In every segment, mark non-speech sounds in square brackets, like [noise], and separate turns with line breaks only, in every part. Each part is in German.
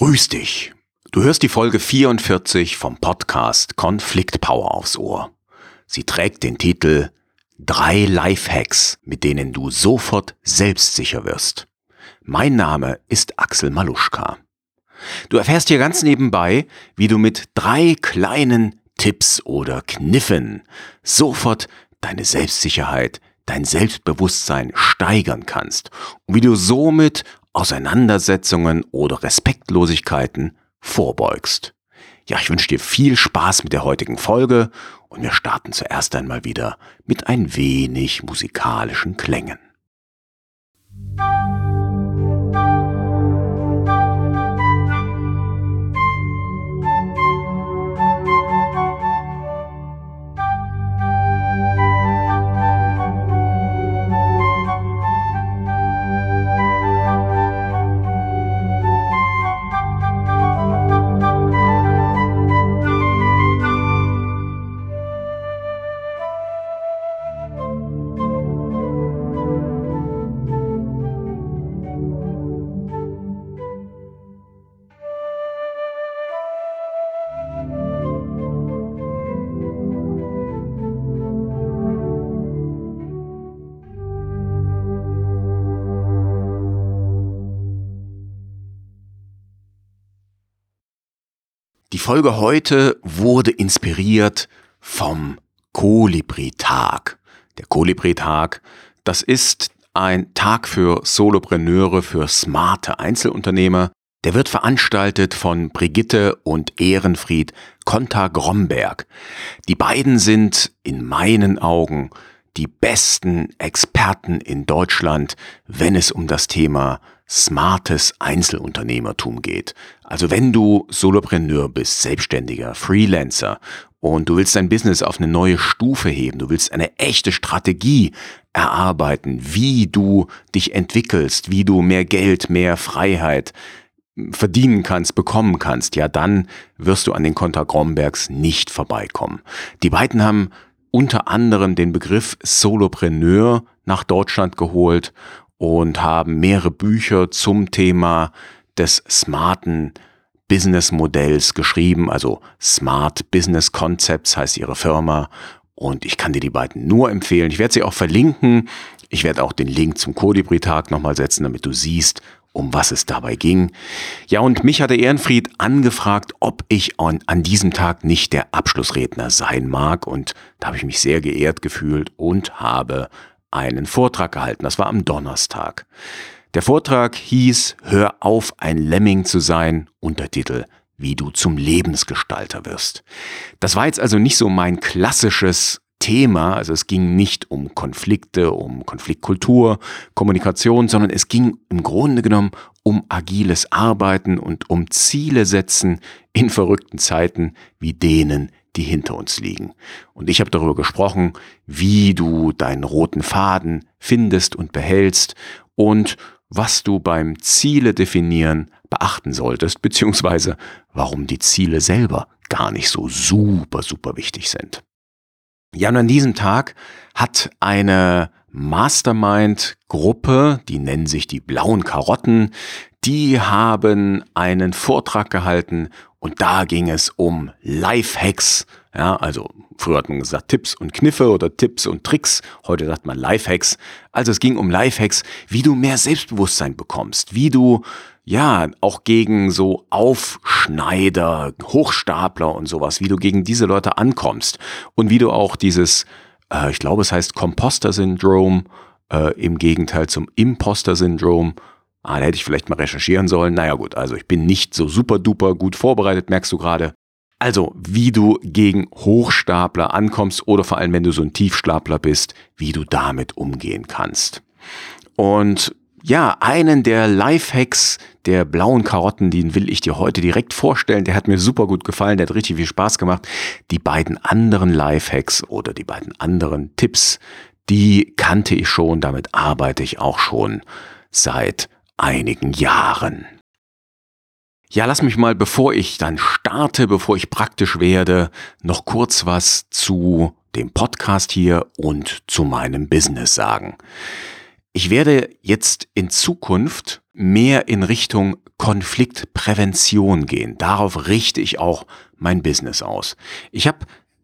Grüß dich. Du hörst die Folge 44 vom Podcast Konflikt Power aufs Ohr. Sie trägt den Titel Drei Lifehacks, mit denen du sofort selbstsicher wirst. Mein Name ist Axel Maluschka. Du erfährst hier ganz nebenbei, wie du mit drei kleinen Tipps oder Kniffen sofort deine Selbstsicherheit, dein Selbstbewusstsein steigern kannst und wie du somit Auseinandersetzungen oder Respektlosigkeiten vorbeugst. Ja, ich wünsche dir viel Spaß mit der heutigen Folge und wir starten zuerst einmal wieder mit ein wenig musikalischen Klängen. Folge heute wurde inspiriert vom Kolibri-Tag. Der Kolibri-Tag, das ist ein Tag für Solopreneure, für smarte Einzelunternehmer. Der wird veranstaltet von Brigitte und Ehrenfried Konter-Gromberg. Die beiden sind in meinen Augen die besten Experten in Deutschland, wenn es um das Thema smartes Einzelunternehmertum geht. Also wenn du Solopreneur bist, Selbstständiger, Freelancer und du willst dein Business auf eine neue Stufe heben, du willst eine echte Strategie erarbeiten, wie du dich entwickelst, wie du mehr Geld, mehr Freiheit verdienen kannst, bekommen kannst, ja dann wirst du an den Konter Grombergs nicht vorbeikommen. Die beiden haben unter anderem den Begriff Solopreneur nach Deutschland geholt und haben mehrere Bücher zum Thema des smarten Business Modells geschrieben, also Smart Business Concepts heißt ihre Firma und ich kann dir die beiden nur empfehlen. Ich werde sie auch verlinken. Ich werde auch den Link zum Kolibri-Tag nochmal setzen, damit du siehst, um was es dabei ging. Ja, und mich hatte Ehrenfried angefragt, ob ich an, an diesem Tag nicht der Abschlussredner sein mag. Und da habe ich mich sehr geehrt gefühlt und habe einen Vortrag gehalten. Das war am Donnerstag. Der Vortrag hieß Hör auf, ein Lemming zu sein, Untertitel Wie du zum Lebensgestalter wirst. Das war jetzt also nicht so mein klassisches Thema, also es ging nicht um Konflikte, um Konfliktkultur, Kommunikation, sondern es ging im Grunde genommen um agiles Arbeiten und um Ziele setzen in verrückten Zeiten wie denen, die hinter uns liegen. Und ich habe darüber gesprochen, wie du deinen roten Faden findest und behältst und was du beim Ziele definieren beachten solltest, [laughs] beziehungsweise warum die Ziele selber gar nicht so super, super wichtig sind. Ja, und an diesem Tag hat eine Mastermind-Gruppe, die nennen sich die blauen Karotten, die haben einen Vortrag gehalten und da ging es um Lifehacks. Ja, also früher hat man gesagt Tipps und Kniffe oder Tipps und Tricks. Heute sagt man Lifehacks. Also es ging um Lifehacks, wie du mehr Selbstbewusstsein bekommst, wie du ja auch gegen so Aufschneider, Hochstapler und sowas, wie du gegen diese Leute ankommst und wie du auch dieses, äh, ich glaube, es heißt Composter-Syndrom äh, im Gegenteil zum Imposter-Syndrom Ah, da hätte ich vielleicht mal recherchieren sollen. Naja gut, also ich bin nicht so super duper gut vorbereitet, merkst du gerade. Also, wie du gegen Hochstapler ankommst oder vor allem, wenn du so ein Tiefstapler bist, wie du damit umgehen kannst. Und ja, einen der Lifehacks der blauen Karotten, den will ich dir heute direkt vorstellen. Der hat mir super gut gefallen, der hat richtig viel Spaß gemacht. Die beiden anderen Lifehacks oder die beiden anderen Tipps, die kannte ich schon, damit arbeite ich auch schon seit einigen Jahren. Ja, lass mich mal, bevor ich dann starte, bevor ich praktisch werde, noch kurz was zu dem Podcast hier und zu meinem Business sagen. Ich werde jetzt in Zukunft mehr in Richtung Konfliktprävention gehen. Darauf richte ich auch mein Business aus. Ich habe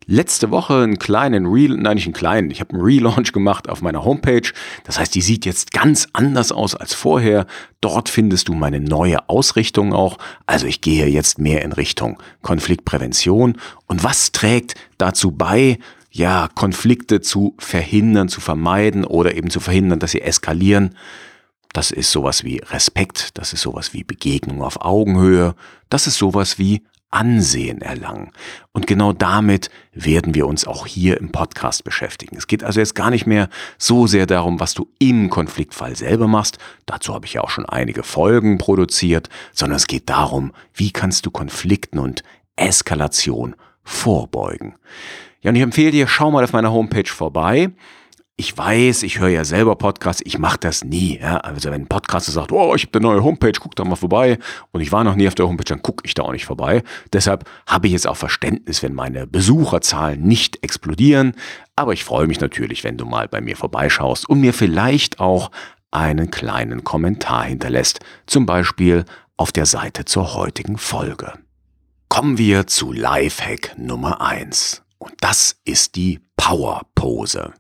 letzte Woche einen kleinen Re nein, nicht einen kleinen, ich habe einen Relaunch gemacht auf meiner Homepage. Das heißt, die sieht jetzt ganz anders aus als vorher. Dort findest du meine neue Ausrichtung auch. Also ich gehe jetzt mehr in Richtung Konfliktprävention. Und was trägt dazu bei, ja, Konflikte zu verhindern, zu vermeiden oder eben zu verhindern, dass sie eskalieren? Das ist sowas wie Respekt, das ist sowas wie Begegnung auf Augenhöhe, das ist sowas wie Ansehen erlangen. Und genau damit werden wir uns auch hier im Podcast beschäftigen. Es geht also jetzt gar nicht mehr so sehr darum, was du im Konfliktfall selber machst. Dazu habe ich ja auch schon einige Folgen produziert, sondern es geht darum, wie kannst du Konflikten und Eskalation vorbeugen. Ja, und ich empfehle dir, schau mal auf meiner Homepage vorbei ich weiß, ich höre ja selber Podcasts, ich mache das nie. Ja? Also wenn ein Podcaster sagt, oh, ich habe eine neue Homepage, guck da mal vorbei und ich war noch nie auf der Homepage, dann gucke ich da auch nicht vorbei. Deshalb habe ich jetzt auch Verständnis, wenn meine Besucherzahlen nicht explodieren. Aber ich freue mich natürlich, wenn du mal bei mir vorbeischaust und mir vielleicht auch einen kleinen Kommentar hinterlässt. Zum Beispiel auf der Seite zur heutigen Folge. Kommen wir zu Lifehack Nummer eins Und das ist die Power Pose.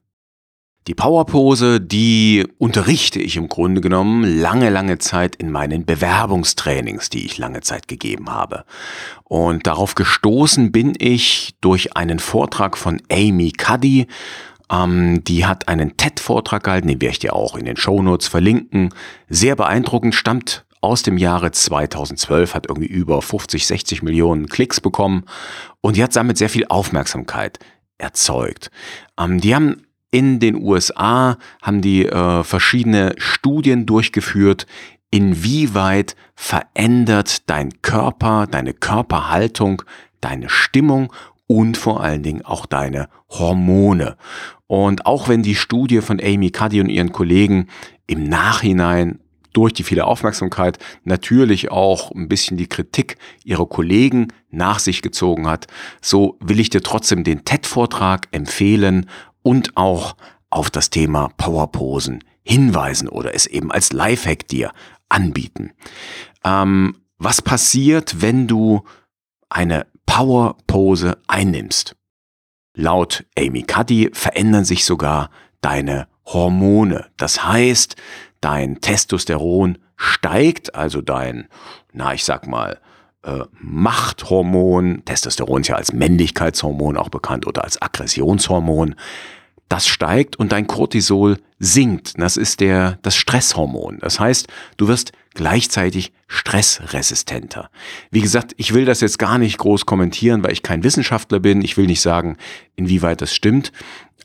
Die Powerpose, die unterrichte ich im Grunde genommen lange, lange Zeit in meinen Bewerbungstrainings, die ich lange Zeit gegeben habe. Und darauf gestoßen bin ich durch einen Vortrag von Amy Cuddy. Ähm, die hat einen TED-Vortrag gehalten, den werde ich dir auch in den Shownotes verlinken. Sehr beeindruckend, stammt aus dem Jahre 2012, hat irgendwie über 50, 60 Millionen Klicks bekommen und die hat damit sehr viel Aufmerksamkeit erzeugt. Ähm, die haben in den USA haben die äh, verschiedene Studien durchgeführt, inwieweit verändert dein Körper, deine Körperhaltung, deine Stimmung und vor allen Dingen auch deine Hormone. Und auch wenn die Studie von Amy Cuddy und ihren Kollegen im Nachhinein durch die viele Aufmerksamkeit natürlich auch ein bisschen die Kritik ihrer Kollegen nach sich gezogen hat, so will ich dir trotzdem den TED-Vortrag empfehlen und auch auf das Thema Powerposen hinweisen oder es eben als Lifehack dir anbieten. Ähm, was passiert, wenn du eine Powerpose einnimmst? Laut Amy Cuddy verändern sich sogar deine Hormone. Das heißt, dein Testosteron steigt, also dein, na, ich sag mal, äh, Machthormon, Testosteron ist ja als Männlichkeitshormon auch bekannt oder als Aggressionshormon, das steigt und dein Cortisol sinkt. Das ist der, das Stresshormon. Das heißt, du wirst gleichzeitig stressresistenter. Wie gesagt, ich will das jetzt gar nicht groß kommentieren, weil ich kein Wissenschaftler bin. Ich will nicht sagen, inwieweit das stimmt.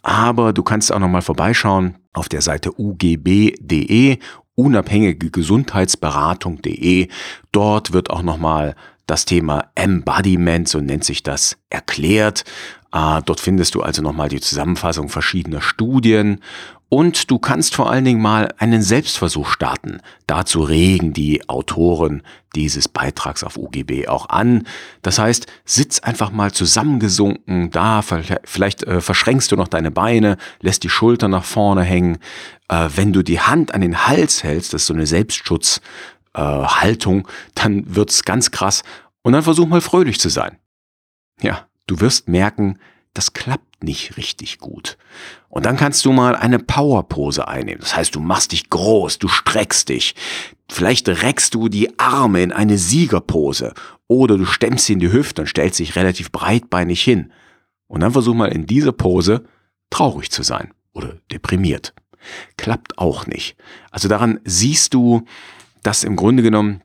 Aber du kannst auch nochmal vorbeischauen auf der Seite ugb.de, unabhängige Gesundheitsberatung.de. Dort wird auch nochmal das Thema Embodiment, so nennt sich das, erklärt. Äh, dort findest du also nochmal die Zusammenfassung verschiedener Studien und du kannst vor allen Dingen mal einen Selbstversuch starten. Dazu regen die Autoren dieses Beitrags auf UGB auch an. Das heißt, sitz einfach mal zusammengesunken da, vielleicht äh, verschränkst du noch deine Beine, lässt die Schulter nach vorne hängen. Äh, wenn du die Hand an den Hals hältst, das ist so eine Selbstschutzhaltung, äh, dann wird's ganz krass. Und dann versuch mal fröhlich zu sein. Ja, Du wirst merken, das klappt nicht richtig gut. Und dann kannst du mal eine Powerpose einnehmen. Das heißt, du machst dich groß, du streckst dich. Vielleicht reckst du die Arme in eine Siegerpose oder du stemmst sie in die Hüfte und stellst dich relativ breitbeinig hin. Und dann versuch mal in dieser Pose traurig zu sein oder deprimiert. Klappt auch nicht. Also daran siehst du, dass im Grunde genommen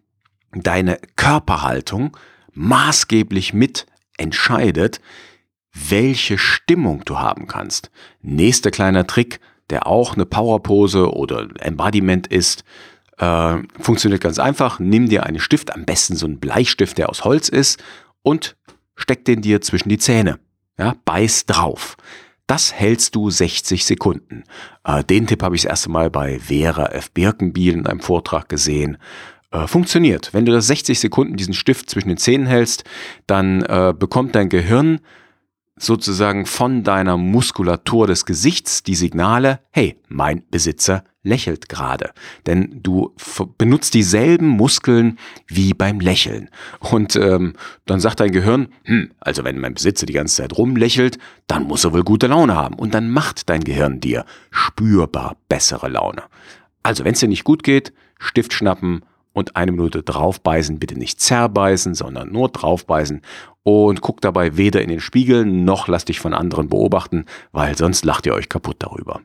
deine Körperhaltung maßgeblich mit entscheidet, welche Stimmung du haben kannst. Nächster kleiner Trick, der auch eine Powerpose oder Embodiment ist, äh, funktioniert ganz einfach. Nimm dir einen Stift, am besten so einen Bleistift, der aus Holz ist, und steck den dir zwischen die Zähne. Ja, beiß drauf. Das hältst du 60 Sekunden. Äh, den Tipp habe ich das erste Mal bei Vera F. Birkenbiel in einem Vortrag gesehen äh, funktioniert. Wenn du das 60 Sekunden diesen Stift zwischen den Zähnen hältst, dann äh, bekommt dein Gehirn sozusagen von deiner Muskulatur des Gesichts die Signale, hey, mein Besitzer lächelt gerade. Denn du benutzt dieselben Muskeln wie beim Lächeln. Und ähm, dann sagt dein Gehirn, hm, also wenn mein Besitzer die ganze Zeit rumlächelt, dann muss er wohl gute Laune haben. Und dann macht dein Gehirn dir spürbar bessere Laune. Also wenn es dir nicht gut geht, Stift schnappen und eine Minute draufbeißen, bitte nicht zerbeißen, sondern nur draufbeißen und guck dabei weder in den Spiegel noch lass dich von anderen beobachten, weil sonst lacht ihr euch kaputt darüber.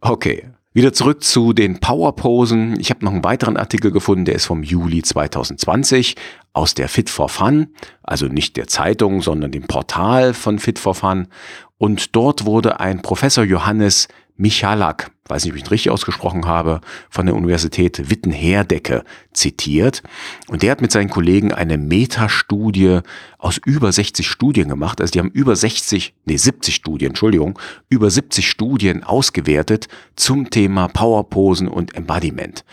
Okay, wieder zurück zu den Powerposen. Ich habe noch einen weiteren Artikel gefunden, der ist vom Juli 2020 aus der Fit for Fun, also nicht der Zeitung, sondern dem Portal von Fit for Fun. Und dort wurde ein Professor Johannes Michalak, weiß nicht, ob ich ihn richtig ausgesprochen habe, von der Universität Witten-Herdecke zitiert. Und der hat mit seinen Kollegen eine Metastudie aus über 60 Studien gemacht. Also die haben über 60, nee, 70 Studien, Entschuldigung, über 70 Studien ausgewertet zum Thema Powerposen und Embodiment.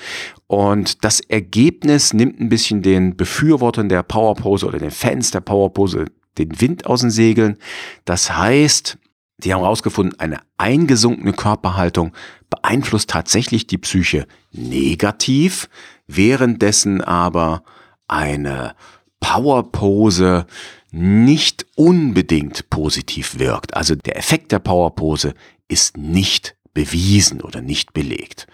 Und das Ergebnis nimmt ein bisschen den Befürwortern der Powerpose oder den Fans der Powerpose den Wind aus den Segeln. Das heißt, die haben herausgefunden, eine eingesunkene Körperhaltung beeinflusst tatsächlich die Psyche negativ, währenddessen aber eine Powerpose nicht unbedingt positiv wirkt. Also der Effekt der Powerpose ist nicht bewiesen oder nicht belegt.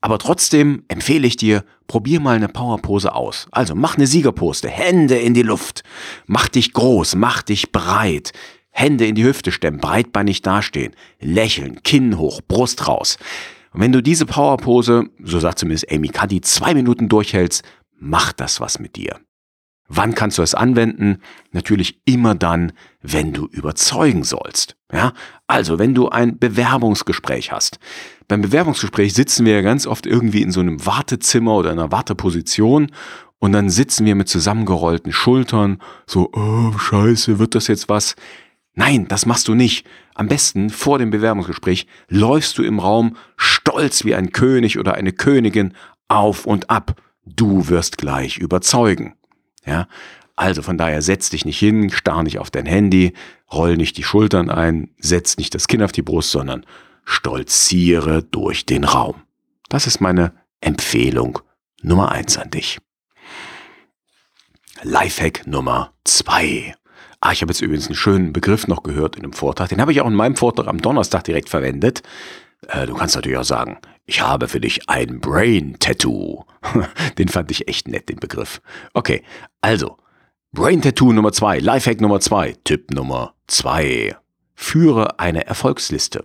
Aber trotzdem empfehle ich dir, probier mal eine Powerpose aus. Also mach eine Siegerposte, Hände in die Luft, mach dich groß, mach dich breit, Hände in die Hüfte stemmen, breitbeinig dastehen, lächeln, Kinn hoch, Brust raus. Und wenn du diese Powerpose, so sagt zumindest Amy Cuddy, zwei Minuten durchhältst, macht das was mit dir. Wann kannst du es anwenden? Natürlich immer dann, wenn du überzeugen sollst. Ja? Also, wenn du ein Bewerbungsgespräch hast. Beim Bewerbungsgespräch sitzen wir ja ganz oft irgendwie in so einem Wartezimmer oder einer Warteposition und dann sitzen wir mit zusammengerollten Schultern, so, oh, scheiße, wird das jetzt was? Nein, das machst du nicht. Am besten vor dem Bewerbungsgespräch läufst du im Raum stolz wie ein König oder eine Königin auf und ab. Du wirst gleich überzeugen. Ja? Also von daher setz dich nicht hin, starr nicht auf dein Handy, roll nicht die Schultern ein, setz nicht das Kinn auf die Brust, sondern stolziere durch den Raum. Das ist meine Empfehlung Nummer eins an dich. Lifehack Nummer zwei. Ah, ich habe jetzt übrigens einen schönen Begriff noch gehört in einem Vortrag. Den habe ich auch in meinem Vortrag am Donnerstag direkt verwendet. Äh, du kannst natürlich auch sagen, ich habe für dich ein Brain Tattoo. [laughs] den fand ich echt nett, den Begriff. Okay, also, Brain Tattoo Nummer zwei, Lifehack Nummer zwei, Tipp Nummer zwei. Führe eine Erfolgsliste.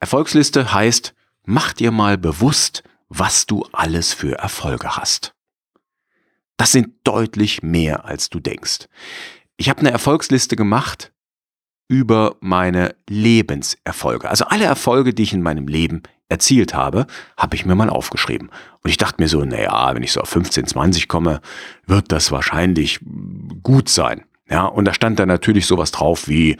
Erfolgsliste heißt, mach dir mal bewusst, was du alles für Erfolge hast. Das sind deutlich mehr, als du denkst. Ich habe eine Erfolgsliste gemacht über meine Lebenserfolge. Also alle Erfolge, die ich in meinem Leben erzielt habe, habe ich mir mal aufgeschrieben. Und ich dachte mir so, naja, wenn ich so auf 15, 20 komme, wird das wahrscheinlich gut sein. Ja, und da stand dann natürlich sowas drauf wie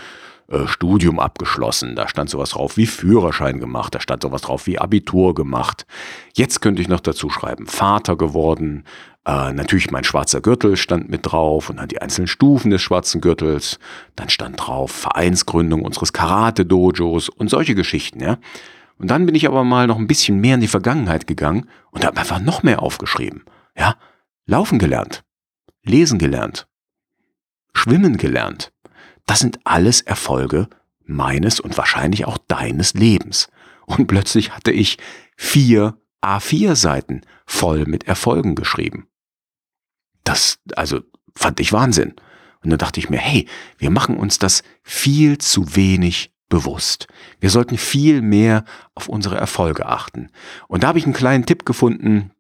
äh, Studium abgeschlossen, da stand sowas drauf wie Führerschein gemacht, da stand sowas drauf wie Abitur gemacht. Jetzt könnte ich noch dazu schreiben, Vater geworden, äh, natürlich mein schwarzer Gürtel stand mit drauf und dann die einzelnen Stufen des schwarzen Gürtels. Dann stand drauf Vereinsgründung unseres Karate-Dojos und solche Geschichten, ja. Und dann bin ich aber mal noch ein bisschen mehr in die Vergangenheit gegangen und habe einfach noch mehr aufgeschrieben. Ja, laufen gelernt, lesen gelernt, schwimmen gelernt. Das sind alles Erfolge meines und wahrscheinlich auch deines Lebens. Und plötzlich hatte ich vier A4-Seiten voll mit Erfolgen geschrieben. Das, also, fand ich Wahnsinn. Und dann dachte ich mir, hey, wir machen uns das viel zu wenig bewusst. Wir sollten viel mehr auf unsere Erfolge achten. Und da habe ich einen kleinen Tipp gefunden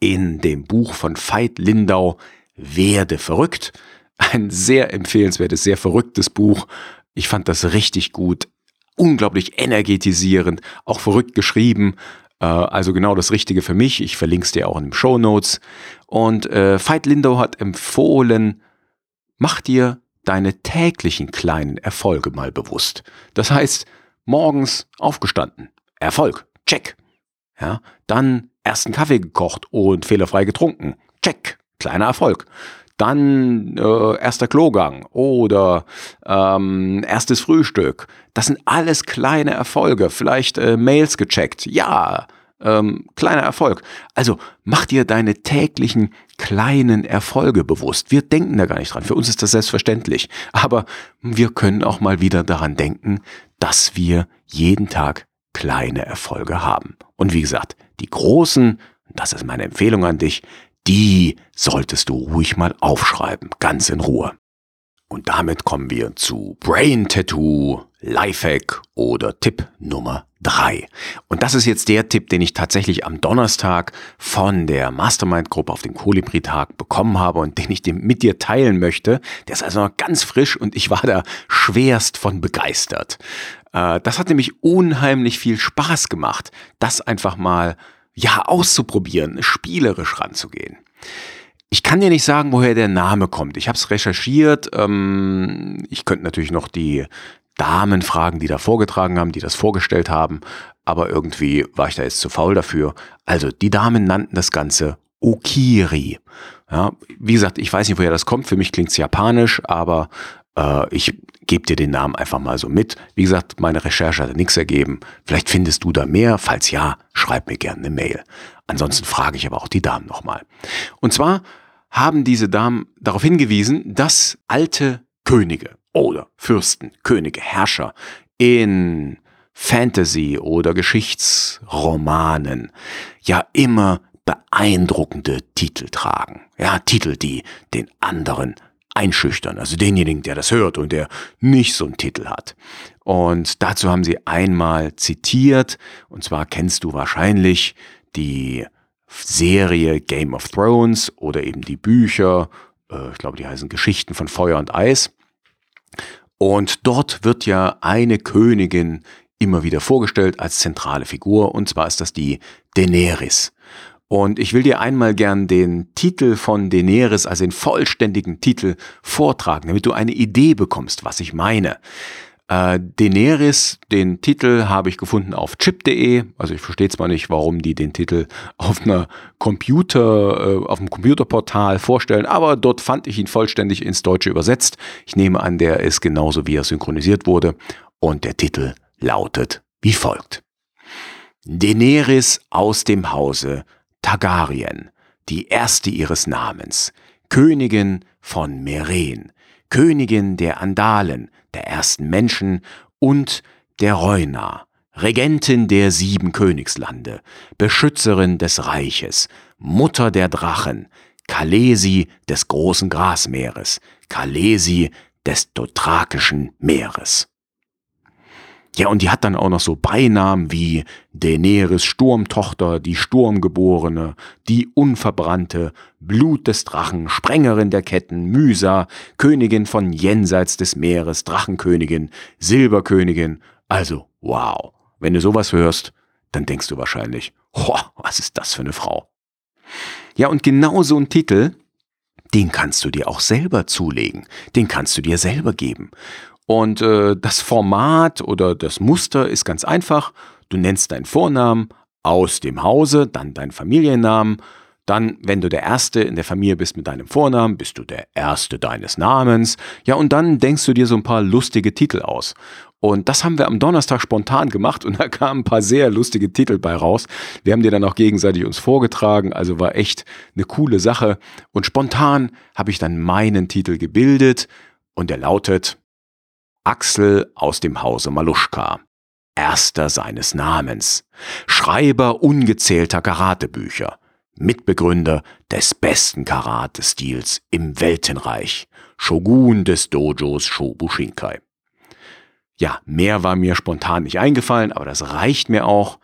in dem Buch von Veit Lindau, Werde verrückt. Ein sehr empfehlenswertes, sehr verrücktes Buch. Ich fand das richtig gut. Unglaublich energetisierend, auch verrückt geschrieben. Äh, also genau das Richtige für mich. Ich verlinke es dir auch in den Show Notes. Und äh, Veit Lindau hat empfohlen, mach dir deine täglichen kleinen Erfolge mal bewusst. Das heißt, morgens aufgestanden, Erfolg, check. Ja, dann ersten Kaffee gekocht und fehlerfrei getrunken, check, kleiner Erfolg. Dann äh, erster Klogang oder ähm, erstes Frühstück. Das sind alles kleine Erfolge. Vielleicht äh, Mails gecheckt. Ja, ähm, kleiner Erfolg. Also mach dir deine täglichen kleinen Erfolge bewusst. Wir denken da gar nicht dran. Für uns ist das selbstverständlich. Aber wir können auch mal wieder daran denken, dass wir jeden Tag kleine Erfolge haben. Und wie gesagt, die großen, das ist meine Empfehlung an dich, die solltest du ruhig mal aufschreiben, ganz in Ruhe. Und damit kommen wir zu Brain Tattoo, Lifehack oder Tipp Nummer drei. Und das ist jetzt der Tipp, den ich tatsächlich am Donnerstag von der Mastermind-Gruppe auf dem Kolibri-Tag bekommen habe und den ich mit dir teilen möchte. Der ist also noch ganz frisch und ich war da schwerst von begeistert. Äh, das hat nämlich unheimlich viel Spaß gemacht, das einfach mal ja auszuprobieren, spielerisch ranzugehen. Ich kann dir nicht sagen, woher der Name kommt. Ich habe es recherchiert. Ähm, ich könnte natürlich noch die Damen fragen, die da vorgetragen haben, die das vorgestellt haben. Aber irgendwie war ich da jetzt zu faul dafür. Also die Damen nannten das Ganze Okiri. Ja, wie gesagt, ich weiß nicht, woher das kommt. Für mich klingt es japanisch, aber äh, ich gebe dir den Namen einfach mal so mit. Wie gesagt, meine Recherche hat nichts ergeben. Vielleicht findest du da mehr. Falls ja, schreib mir gerne eine Mail. Ansonsten frage ich aber auch die Damen nochmal. Und zwar haben diese Damen darauf hingewiesen, dass alte Könige oder Fürsten, Könige, Herrscher in Fantasy oder Geschichtsromanen ja immer beeindruckende Titel tragen. Ja, Titel, die den anderen einschüchtern, also denjenigen, der das hört und der nicht so einen Titel hat. Und dazu haben sie einmal zitiert, und zwar kennst du wahrscheinlich die Serie Game of Thrones oder eben die Bücher, äh, ich glaube, die heißen Geschichten von Feuer und Eis. Und dort wird ja eine Königin immer wieder vorgestellt als zentrale Figur, und zwar ist das die Daenerys. Und ich will dir einmal gern den Titel von Daenerys, also den vollständigen Titel, vortragen, damit du eine Idee bekommst, was ich meine. Äh, Daenerys, den Titel habe ich gefunden auf chip.de. Also ich verstehe zwar nicht, warum die den Titel auf einer Computer, äh, auf einem Computerportal vorstellen, aber dort fand ich ihn vollständig ins Deutsche übersetzt. Ich nehme an, der ist genauso wie er synchronisiert wurde. Und der Titel lautet wie folgt. Daenerys aus dem Hause Targaryen, die erste ihres Namens, Königin von Meren, Königin der Andalen, der ersten Menschen und der Reunar, Regentin der sieben Königslande, Beschützerin des Reiches, Mutter der Drachen, Kalesi des großen Grasmeeres, Kalesi des Dothrakischen Meeres. Ja, und die hat dann auch noch so Beinamen wie Daenerys Sturmtochter, die Sturmgeborene, die Unverbrannte, Blut des Drachen, Sprengerin der Ketten, Mysa, Königin von jenseits des Meeres, Drachenkönigin, Silberkönigin. Also, wow. Wenn du sowas hörst, dann denkst du wahrscheinlich, was ist das für eine Frau? Ja, und genau so ein Titel, den kannst du dir auch selber zulegen. Den kannst du dir selber geben. Und äh, das Format oder das Muster ist ganz einfach. Du nennst deinen Vornamen aus dem Hause, dann deinen Familiennamen. Dann, wenn du der Erste in der Familie bist mit deinem Vornamen, bist du der Erste deines Namens. Ja, und dann denkst du dir so ein paar lustige Titel aus. Und das haben wir am Donnerstag spontan gemacht und [laughs] da kamen ein paar sehr lustige Titel bei raus. Wir haben die dann auch gegenseitig uns vorgetragen, also war echt eine coole Sache. Und spontan habe ich dann meinen Titel gebildet und der lautet Axel aus dem Hause Maluschka, erster seines Namens, Schreiber ungezählter Karatebücher, Mitbegründer des besten Karate-Stils im Weltenreich, Shogun des Dojos Shobushinkai. Ja, mehr war mir spontan nicht eingefallen, aber das reicht mir auch.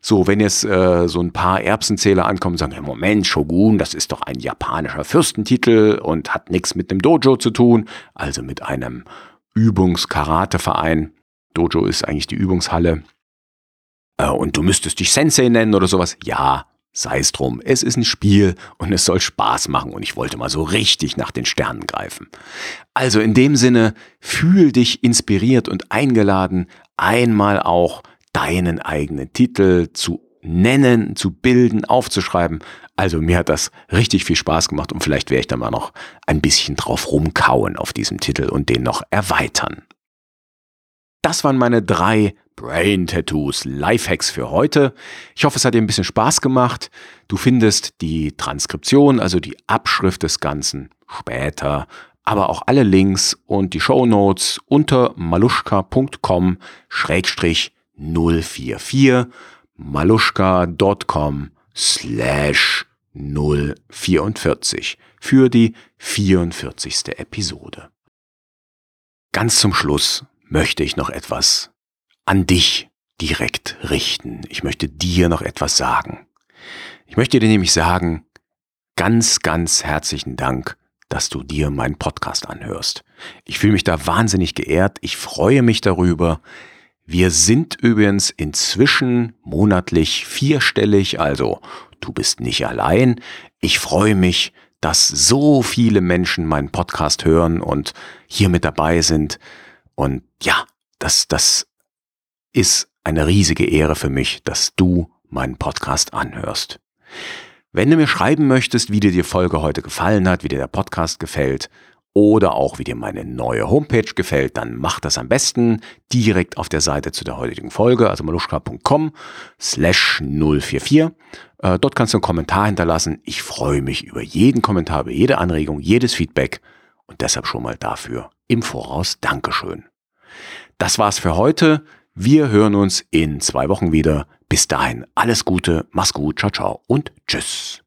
So, wenn jetzt äh, so ein paar Erbsenzähler ankommen und sagen, Moment, Shogun, das ist doch ein japanischer Fürstentitel und hat nichts mit dem Dojo zu tun, also mit einem Übungskarateverein. Dojo ist eigentlich die Übungshalle. Äh, und du müsstest dich Sensei nennen oder sowas. Ja, sei es drum. Es ist ein Spiel und es soll Spaß machen und ich wollte mal so richtig nach den Sternen greifen. Also in dem Sinne, fühl dich inspiriert und eingeladen, einmal auch deinen eigenen Titel zu nennen, zu bilden, aufzuschreiben. Also mir hat das richtig viel Spaß gemacht und vielleicht werde ich da mal noch ein bisschen drauf rumkauen auf diesem Titel und den noch erweitern. Das waren meine drei Brain Tattoos Lifehacks für heute. Ich hoffe, es hat dir ein bisschen Spaß gemacht. Du findest die Transkription, also die Abschrift des Ganzen später, aber auch alle Links und die Show Notes unter maluschka.com 044 maluschka.com slash 044 für die 44. Episode. Ganz zum Schluss möchte ich noch etwas an dich direkt richten. Ich möchte dir noch etwas sagen. Ich möchte dir nämlich sagen, ganz, ganz herzlichen Dank, dass du dir meinen Podcast anhörst. Ich fühle mich da wahnsinnig geehrt. Ich freue mich darüber. Wir sind übrigens inzwischen monatlich vierstellig, also du bist nicht allein. Ich freue mich, dass so viele Menschen meinen Podcast hören und hier mit dabei sind. Und ja, das, das ist eine riesige Ehre für mich, dass du meinen Podcast anhörst. Wenn du mir schreiben möchtest, wie dir die Folge heute gefallen hat, wie dir der Podcast gefällt oder auch wie dir meine neue Homepage gefällt, dann mach das am besten direkt auf der Seite zu der heutigen Folge, also maluschka.com slash 044. Äh, dort kannst du einen Kommentar hinterlassen. Ich freue mich über jeden Kommentar, über jede Anregung, jedes Feedback und deshalb schon mal dafür im Voraus Dankeschön. Das war's für heute. Wir hören uns in zwei Wochen wieder. Bis dahin alles Gute, mach's gut, ciao, ciao und tschüss.